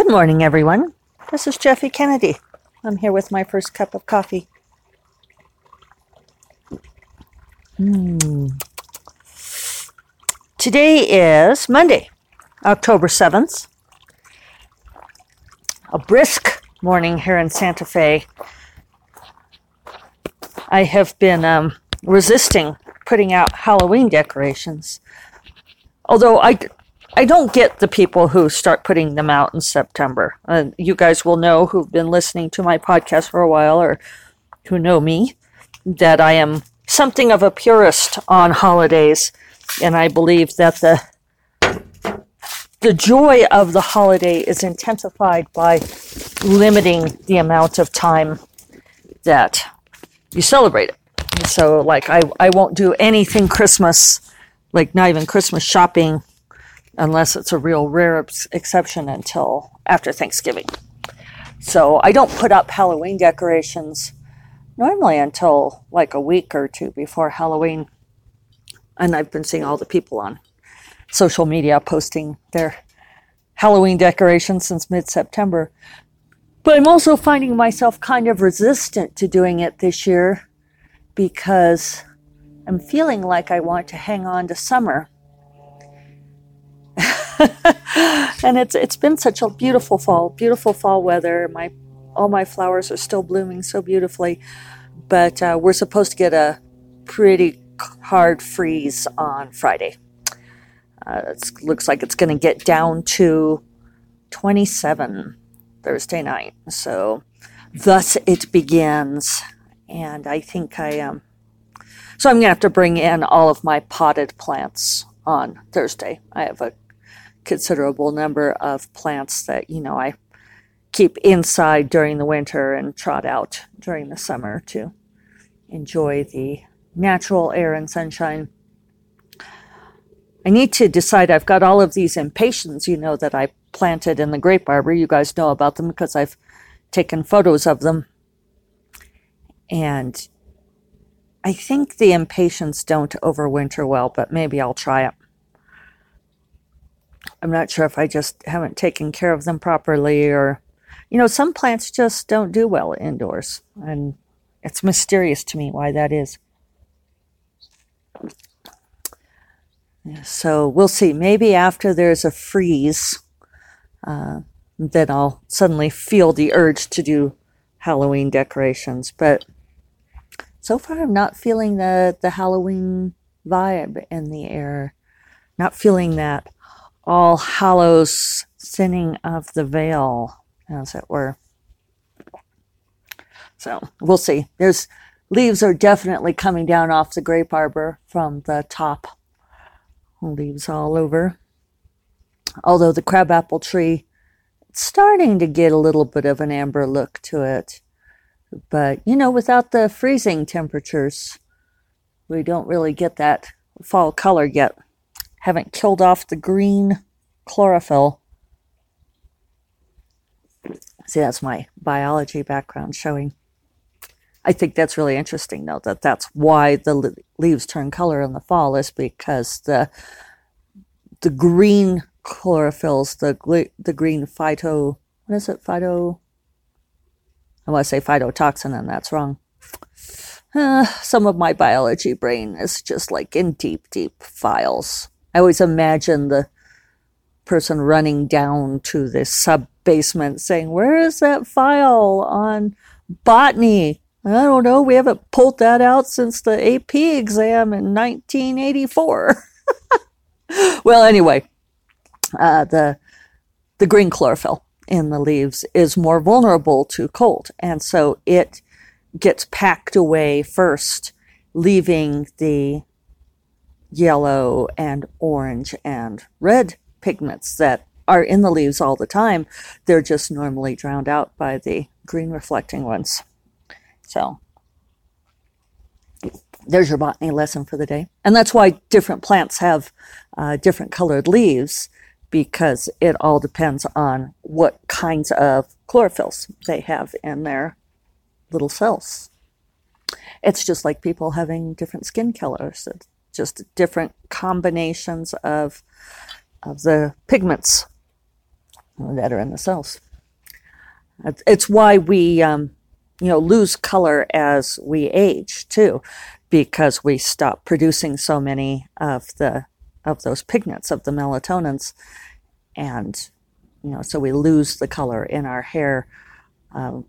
Good morning, everyone. This is Jeffe Kennedy. I'm here with my first cup of coffee. Mm. Today is Monday, October 7th. A brisk morning here in Santa Fe. I have been um, resisting putting out Halloween decorations. Although I, I don't get the people who start putting them out in September. Uh, you guys will know who've been listening to my podcast for a while or who know me that I am something of a purist on holidays, and I believe that the the joy of the holiday is intensified by limiting the amount of time that you celebrate it. So, like, I, I won't do anything Christmas, like, not even Christmas shopping, unless it's a real rare ex- exception until after Thanksgiving. So, I don't put up Halloween decorations normally until like a week or two before Halloween. And I've been seeing all the people on social media posting their Halloween decorations since mid September. But I'm also finding myself kind of resistant to doing it this year because I'm feeling like I want to hang on to summer. and it's it's been such a beautiful fall, beautiful fall weather. My all my flowers are still blooming so beautifully, but uh, we're supposed to get a pretty hard freeze on Friday. Uh, it looks like it's going to get down to 27 Thursday night. So, thus it begins and I think I am. Um, so I'm going to have to bring in all of my potted plants on Thursday. I have a considerable number of plants that, you know, I keep inside during the winter and trot out during the summer to enjoy the natural air and sunshine. I need to decide. I've got all of these impatiens, you know, that I planted in the grape arbor. You guys know about them because I've taken photos of them. And I think the impatiens don't overwinter well, but maybe I'll try it. I'm not sure if I just haven't taken care of them properly or, you know, some plants just don't do well indoors. And it's mysterious to me why that is. So we'll see. Maybe after there's a freeze, uh, then I'll suddenly feel the urge to do Halloween decorations. But so far I'm not feeling the, the Halloween vibe in the air. Not feeling that all hallows thinning of the veil, as it were. So we'll see. There's leaves are definitely coming down off the grape arbor from the top. Leaves all over. Although the crabapple tree, it's starting to get a little bit of an amber look to it. But, you know, without the freezing temperatures, we don't really get that fall color yet. Haven't killed off the green chlorophyll. See, that's my biology background showing. I think that's really interesting, though, that that's why the leaves turn color in the fall is because the the green chlorophylls, the the green phyto, what is it, phyto I want to say phytotoxin, and that's wrong. Uh, some of my biology brain is just like in deep, deep files. I always imagine the person running down to the sub basement saying, Where is that file on botany? I don't know. We haven't pulled that out since the AP exam in 1984. well, anyway, uh, the the green chlorophyll in the leaves is more vulnerable to cold. And so it gets packed away first, leaving the yellow and orange and red pigments that are in the leaves all the time. They're just normally drowned out by the green reflecting ones. So there's your botany lesson for the day. And that's why different plants have uh, different colored leaves because it all depends on what kinds of chlorophylls they have in their little cells. It's just like people having different skin colors, it's just different combinations of, of the pigments. that are in the cells. It's why we, um, you know, lose color as we age too, because we stop producing so many of the of those pigments of the melatonins, and you know, so we lose the color in our hair. Um,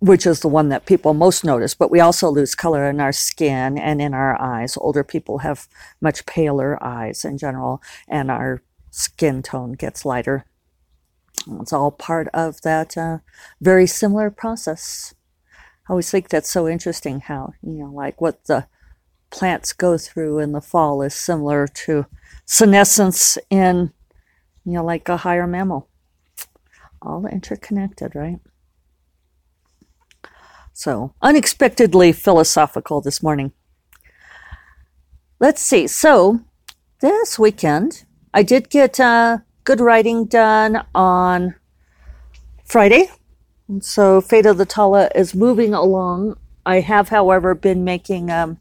which is the one that people most notice, but we also lose color in our skin and in our eyes. Older people have much paler eyes in general, and our skin tone gets lighter. It's all part of that uh, very similar process. I always think that's so interesting how, you know, like what the plants go through in the fall is similar to senescence in, you know, like a higher mammal. All interconnected, right? So, unexpectedly philosophical this morning. Let's see. So, this weekend, I did get uh, good writing done on Friday. so, Fate of the Tala is moving along. I have, however, been making um,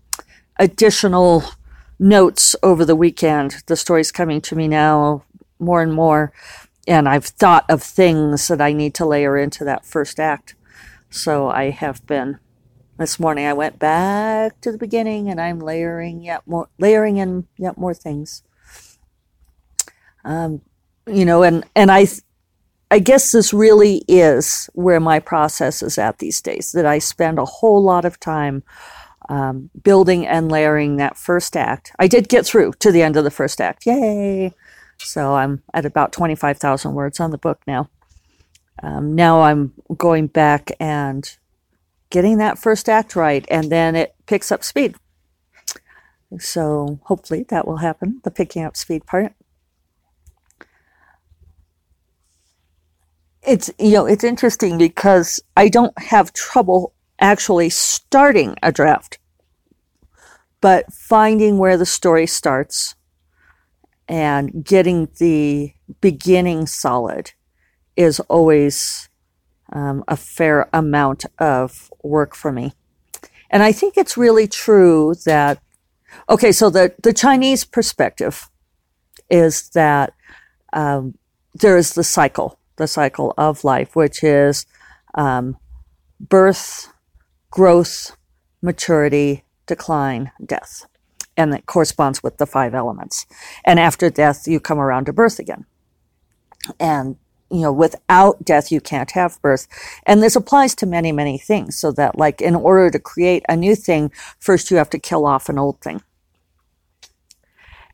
additional notes over the weekend. The story's coming to me now more and more, and I've thought of things that I need to layer into that first act. So I have been this morning I went back to the beginning and I'm layering yet more layering in yet more things. Um, you know, and and I I guess this really is where my process is at these days. That I spend a whole lot of time um, building and layering that first act. I did get through to the end of the first act. Yay! So I'm at about twenty five thousand words on the book now um, now I'm going back and getting that first act right, and then it picks up speed. So hopefully that will happen, the picking up speed part. It's you know it's interesting because I don't have trouble actually starting a draft, but finding where the story starts and getting the beginning solid is always um, a fair amount of work for me. And I think it's really true that, okay, so the, the Chinese perspective is that um, there is the cycle, the cycle of life, which is um, birth, growth, maturity, decline, death. And that corresponds with the five elements. And after death, you come around to birth again. And you know, without death, you can't have birth. And this applies to many, many things. So that, like, in order to create a new thing, first you have to kill off an old thing.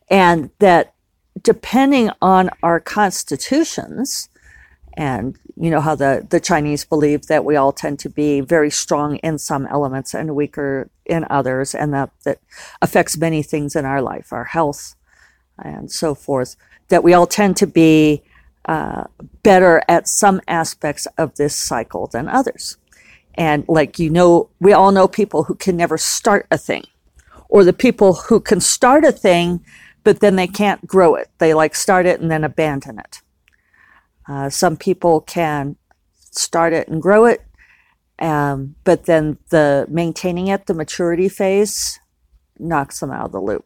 And that depending on our constitutions, and you know how the, the Chinese believe that we all tend to be very strong in some elements and weaker in others, and that, that affects many things in our life, our health, and so forth, that we all tend to be uh, better at some aspects of this cycle than others. And like you know, we all know people who can never start a thing, or the people who can start a thing, but then they can't grow it. They like start it and then abandon it. Uh, some people can start it and grow it, um, but then the maintaining it, the maturity phase, knocks them out of the loop.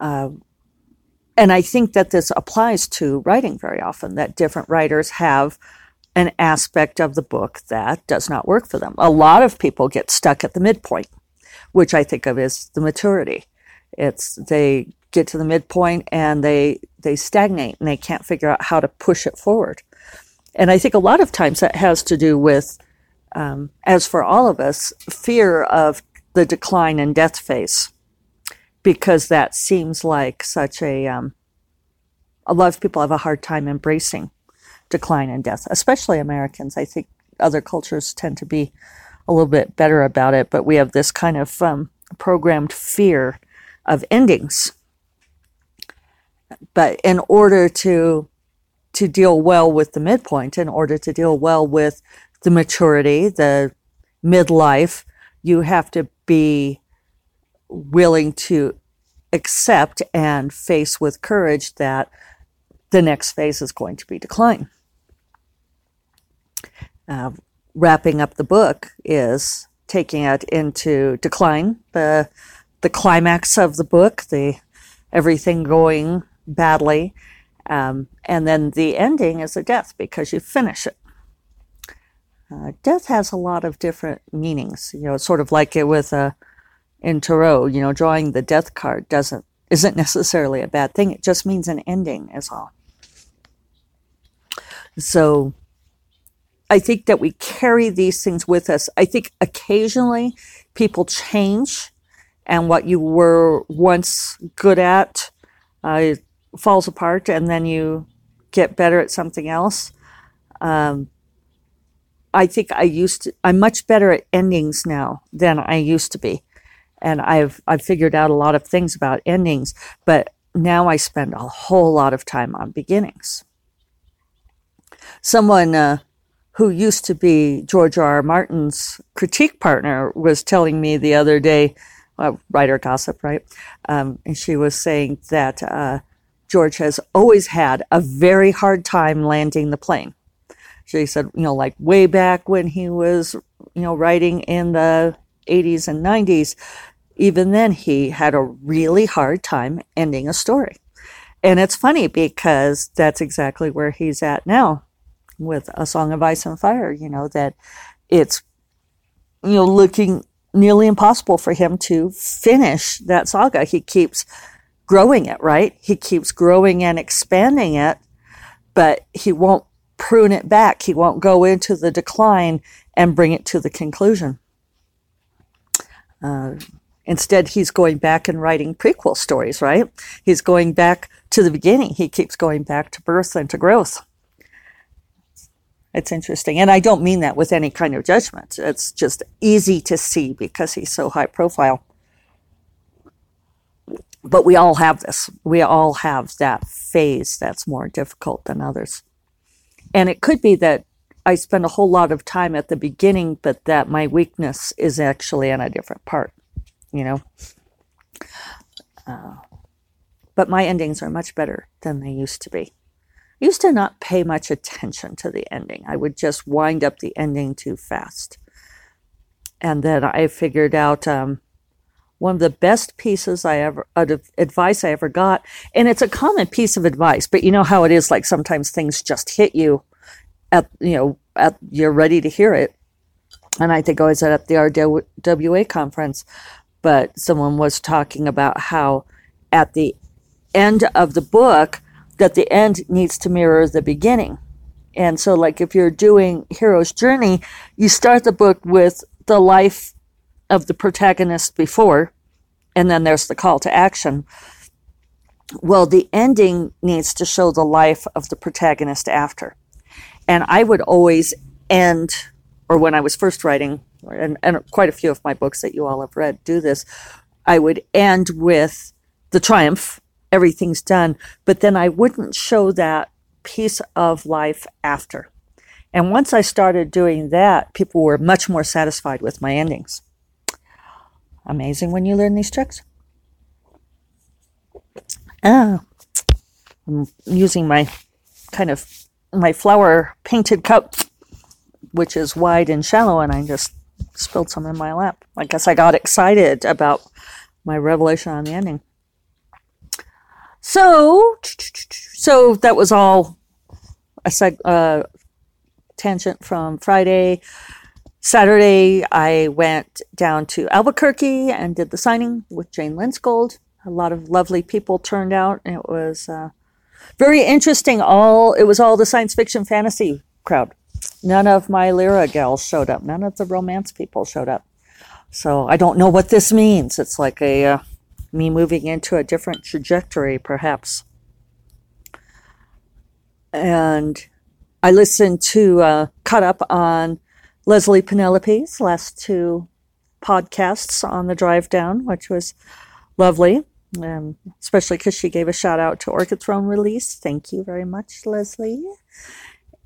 Uh, and I think that this applies to writing very often, that different writers have an aspect of the book that does not work for them. A lot of people get stuck at the midpoint, which I think of as the maturity. It's they get to the midpoint and they they stagnate and they can't figure out how to push it forward. And I think a lot of times that has to do with, um, as for all of us, fear of the decline and death phase because that seems like such a um, a lot of people have a hard time embracing decline and death, especially Americans. I think other cultures tend to be a little bit better about it, but we have this kind of um, programmed fear of endings. But in order to to deal well with the midpoint, in order to deal well with the maturity, the midlife, you have to be willing to accept and face with courage that the next phase is going to be decline. Uh, wrapping up the book is taking it into decline, the the climax of the book, the everything going badly, Um, and then the ending is a death because you finish it. Uh, death has a lot of different meanings. You know, sort of like it with a in tarot. You know, drawing the death card doesn't isn't necessarily a bad thing. It just means an ending, is all. So, I think that we carry these things with us. I think occasionally people change, and what you were once good at uh, falls apart, and then you get better at something else. Um, I think I used to, I'm much better at endings now than I used to be. And I've, I've figured out a lot of things about endings, but now I spend a whole lot of time on beginnings. Someone uh, who used to be George R. R. Martin's critique partner was telling me the other day, uh, writer gossip, right? Um, and she was saying that uh, George has always had a very hard time landing the plane she said, you know, like way back when he was, you know, writing in the 80s and 90s, even then he had a really hard time ending a story. And it's funny because that's exactly where he's at now with A Song of Ice and Fire, you know, that it's, you know, looking nearly impossible for him to finish that saga. He keeps growing it, right? He keeps growing and expanding it, but he won't prune it back. He won't go into the decline and bring it to the conclusion. Uh, instead, he's going back and writing prequel stories, right? He's going back to the beginning. He keeps going back to birth and to growth. It's interesting. And I don't mean that with any kind of judgment. It's just easy to see because he's so high profile. But we all have this. We all have that phase that's more difficult than others. And it could be that I spend a whole lot of time at the beginning, but that my weakness is actually in a different part, you know? Uh, but my endings are much better than they used to be. I used to not pay much attention to the ending. I would just wind up the ending too fast. And then I figured out um, one of the best pieces I ever of advice I ever got, and it's a common piece of advice. But you know how it is. Like sometimes things just hit you at you know at you're ready to hear it. And I think I was at the RWA conference, but someone was talking about how at the end of the book that the end needs to mirror the beginning. And so, like if you're doing Hero's Journey, you start the book with the life of the protagonist before, and then there's the call to action. Well, the ending needs to show the life of the protagonist after. And I would always end, or when I was first writing, and, and quite a few of my books that you all have read do this, I would end with the triumph, everything's done, but then I wouldn't show that piece of life after. And once I started doing that, people were much more satisfied with my endings. Amazing when you learn these tricks. Ah, I'm using my kind of my flower painted cup, which is wide and shallow, and I just spilled some in my lap. I guess I got excited about my revelation on the ending. So, so that was all a seg- uh, tangent from Friday. Saturday, I went down to Albuquerque and did the signing with Jane Lindskold. A lot of lovely people turned out. It was uh, very interesting. All it was all the science fiction fantasy crowd. None of my Lyra gals showed up. None of the romance people showed up. So I don't know what this means. It's like a uh, me moving into a different trajectory, perhaps. And I listened to uh, up on Leslie Penelope's last two podcasts on the drive down, which was lovely, um, especially because she gave a shout out to Orchid Throne release. Thank you very much, Leslie.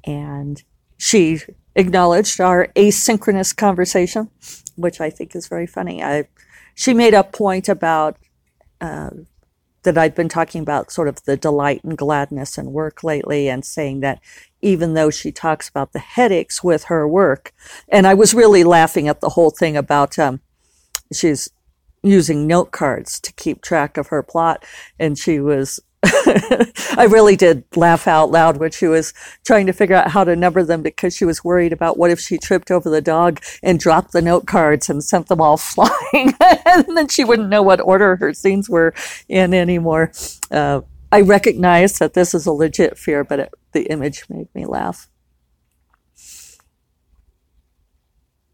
And she acknowledged our asynchronous conversation, which I think is very funny. I, she made a point about uh, that I'd been talking about sort of the delight and gladness in work lately and saying that even though she talks about the headaches with her work. And I was really laughing at the whole thing about um, she's using note cards to keep track of her plot. And she was I really did laugh out loud when she was trying to figure out how to number them because she was worried about what if she tripped over the dog and dropped the note cards and sent them all flying, and then she wouldn't know what order her scenes were in anymore. Uh, I recognize that this is a legit fear, but it, the image made me laugh.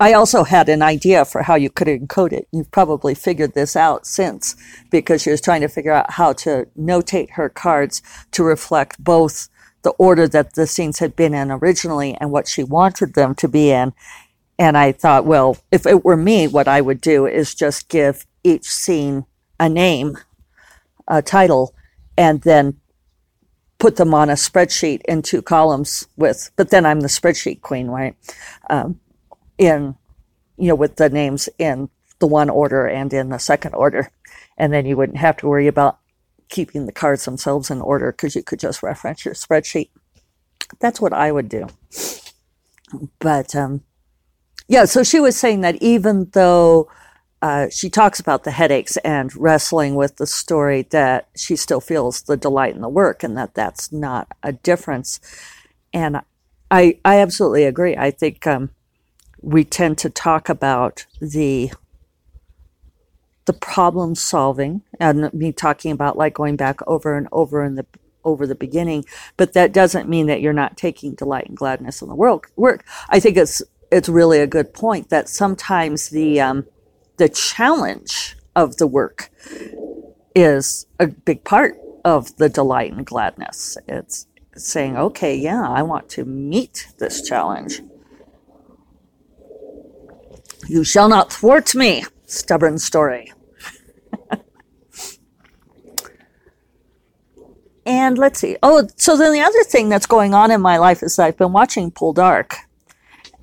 I also had an idea for how you could encode it. You've probably figured this out since because she was trying to figure out how to notate her cards to reflect both the order that the scenes had been in originally and what she wanted them to be in. And I thought, well, if it were me, what I would do is just give each scene a name, a title, and then put them on a spreadsheet in two columns with, but then I'm the spreadsheet queen, right? Um, in, you know, with the names in the one order and in the second order. And then you wouldn't have to worry about keeping the cards themselves in order because you could just reference your spreadsheet. That's what I would do. But um, yeah, so she was saying that even though uh, she talks about the headaches and wrestling with the story, that she still feels the delight in the work and that that's not a difference. And I, I absolutely agree. I think um, we tend to talk about the the problem solving and me talking about like going back over and over in the over the beginning but that doesn't mean that you're not taking delight and gladness in the world work. I think it's it's really a good point that sometimes the um, the challenge of the work is a big part of the delight and gladness. It's saying okay yeah i want to meet this challenge you shall not thwart me, stubborn story. and let's see. Oh, so then the other thing that's going on in my life is I've been watching Poldark.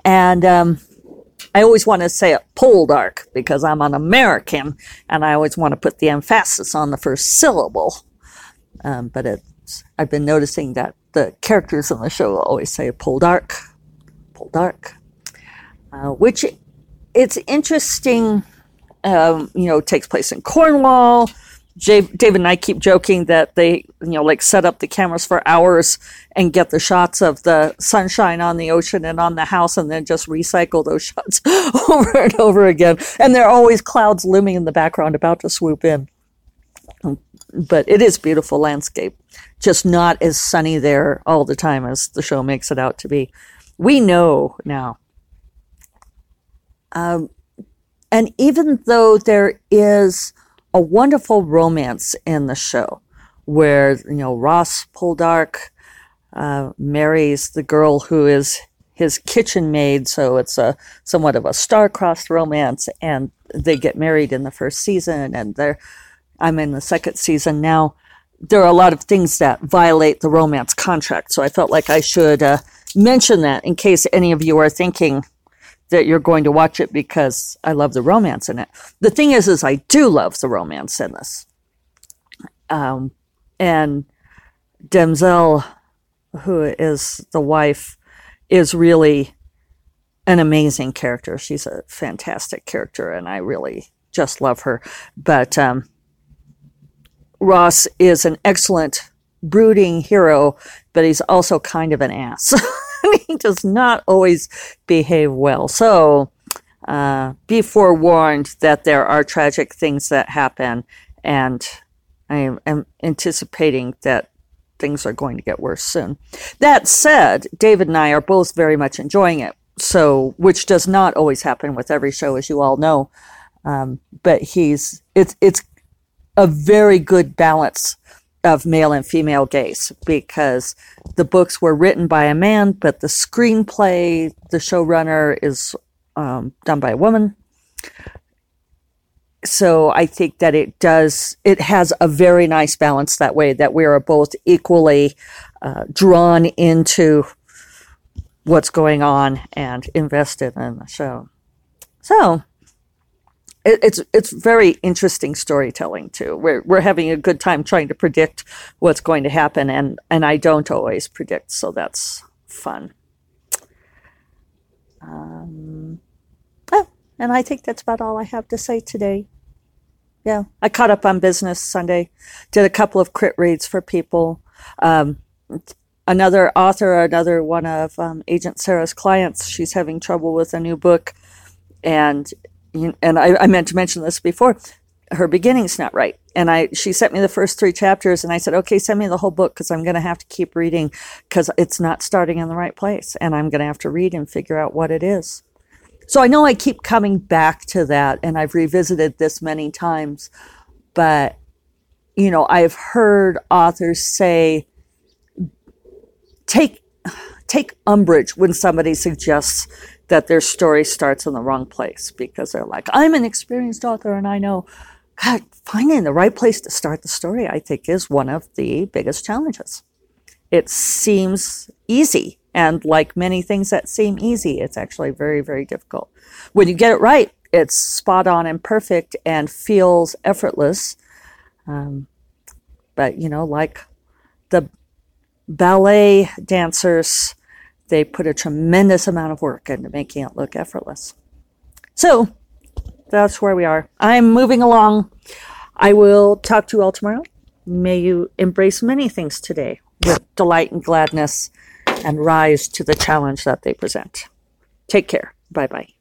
And um, I always want to say it Poldark because I'm an American and I always want to put the emphasis on the first syllable. Um, but it's, I've been noticing that the characters in the show always say Poldark, Poldark, uh, which it's interesting. Um, you know, takes place in Cornwall. Jay, David and I keep joking that they, you know, like set up the cameras for hours and get the shots of the sunshine on the ocean and on the house and then just recycle those shots over and over again. And there are always clouds looming in the background about to swoop in. But it is beautiful landscape, just not as sunny there all the time as the show makes it out to be. We know now um, and even though there is a wonderful romance in the show, where you know Ross Poldark uh, marries the girl who is his kitchen maid, so it's a somewhat of a star-crossed romance, and they get married in the first season, and they're I'm in the second season now. There are a lot of things that violate the romance contract, so I felt like I should uh, mention that in case any of you are thinking that you're going to watch it because I love the romance in it. The thing is, is I do love the romance in this. Um, and Demelza, who is the wife, is really an amazing character. She's a fantastic character, and I really just love her. But um, Ross is an excellent brooding hero, but he's also kind of an ass. he does not always behave well. So uh, be forewarned that there are tragic things that happen, and I am anticipating that things are going to get worse soon. That said, David and I are both very much enjoying it. So, which does not always happen with every show, as you all know. Um, but he's it's it's a very good balance of male and female gaze because the books were written by a man, but the screenplay, the showrunner is um, done by a woman. So I think that it does, it has a very nice balance that way that we are both equally uh, drawn into what's going on and invested in the show. So it, it's it's very interesting storytelling too. We're we're having a good time trying to predict what's going to happen, and and I don't always predict, so that's fun. Um, oh, and I think that's about all I have to say today. yeah. I caught up on business Sunday, did a couple of crit reads for people. Um, another author, another one of um, Agent Sarah's clients, she's having trouble with a new book. And and I, I meant to mention this before. Her beginning's not right, and I she sent me the first three chapters, and I said, okay, send me the whole book because I'm going to have to keep reading because it's not starting in the right place, and I'm going to have to read and figure out what it is. So I know I keep coming back to that and I've revisited this many times, but you know, I've heard authors say take take umbrage when somebody suggests that their story starts in the wrong place because they're like, I'm an experienced author and I know God, finding the right place to start the story, I think, is one of the biggest challenges. It seems easy and like many things that seem easy, it's actually very, very difficult. When you get it right, it's spot on and perfect and feels effortless. Um, but, you know, like the ballet dancers, they put a tremendous amount of work into making it look effortless. So that's where we are. I'm moving along. I will talk to you all tomorrow. May you embrace many things today with delight and gladness and rise to the challenge that they present. Take care. Bye bye.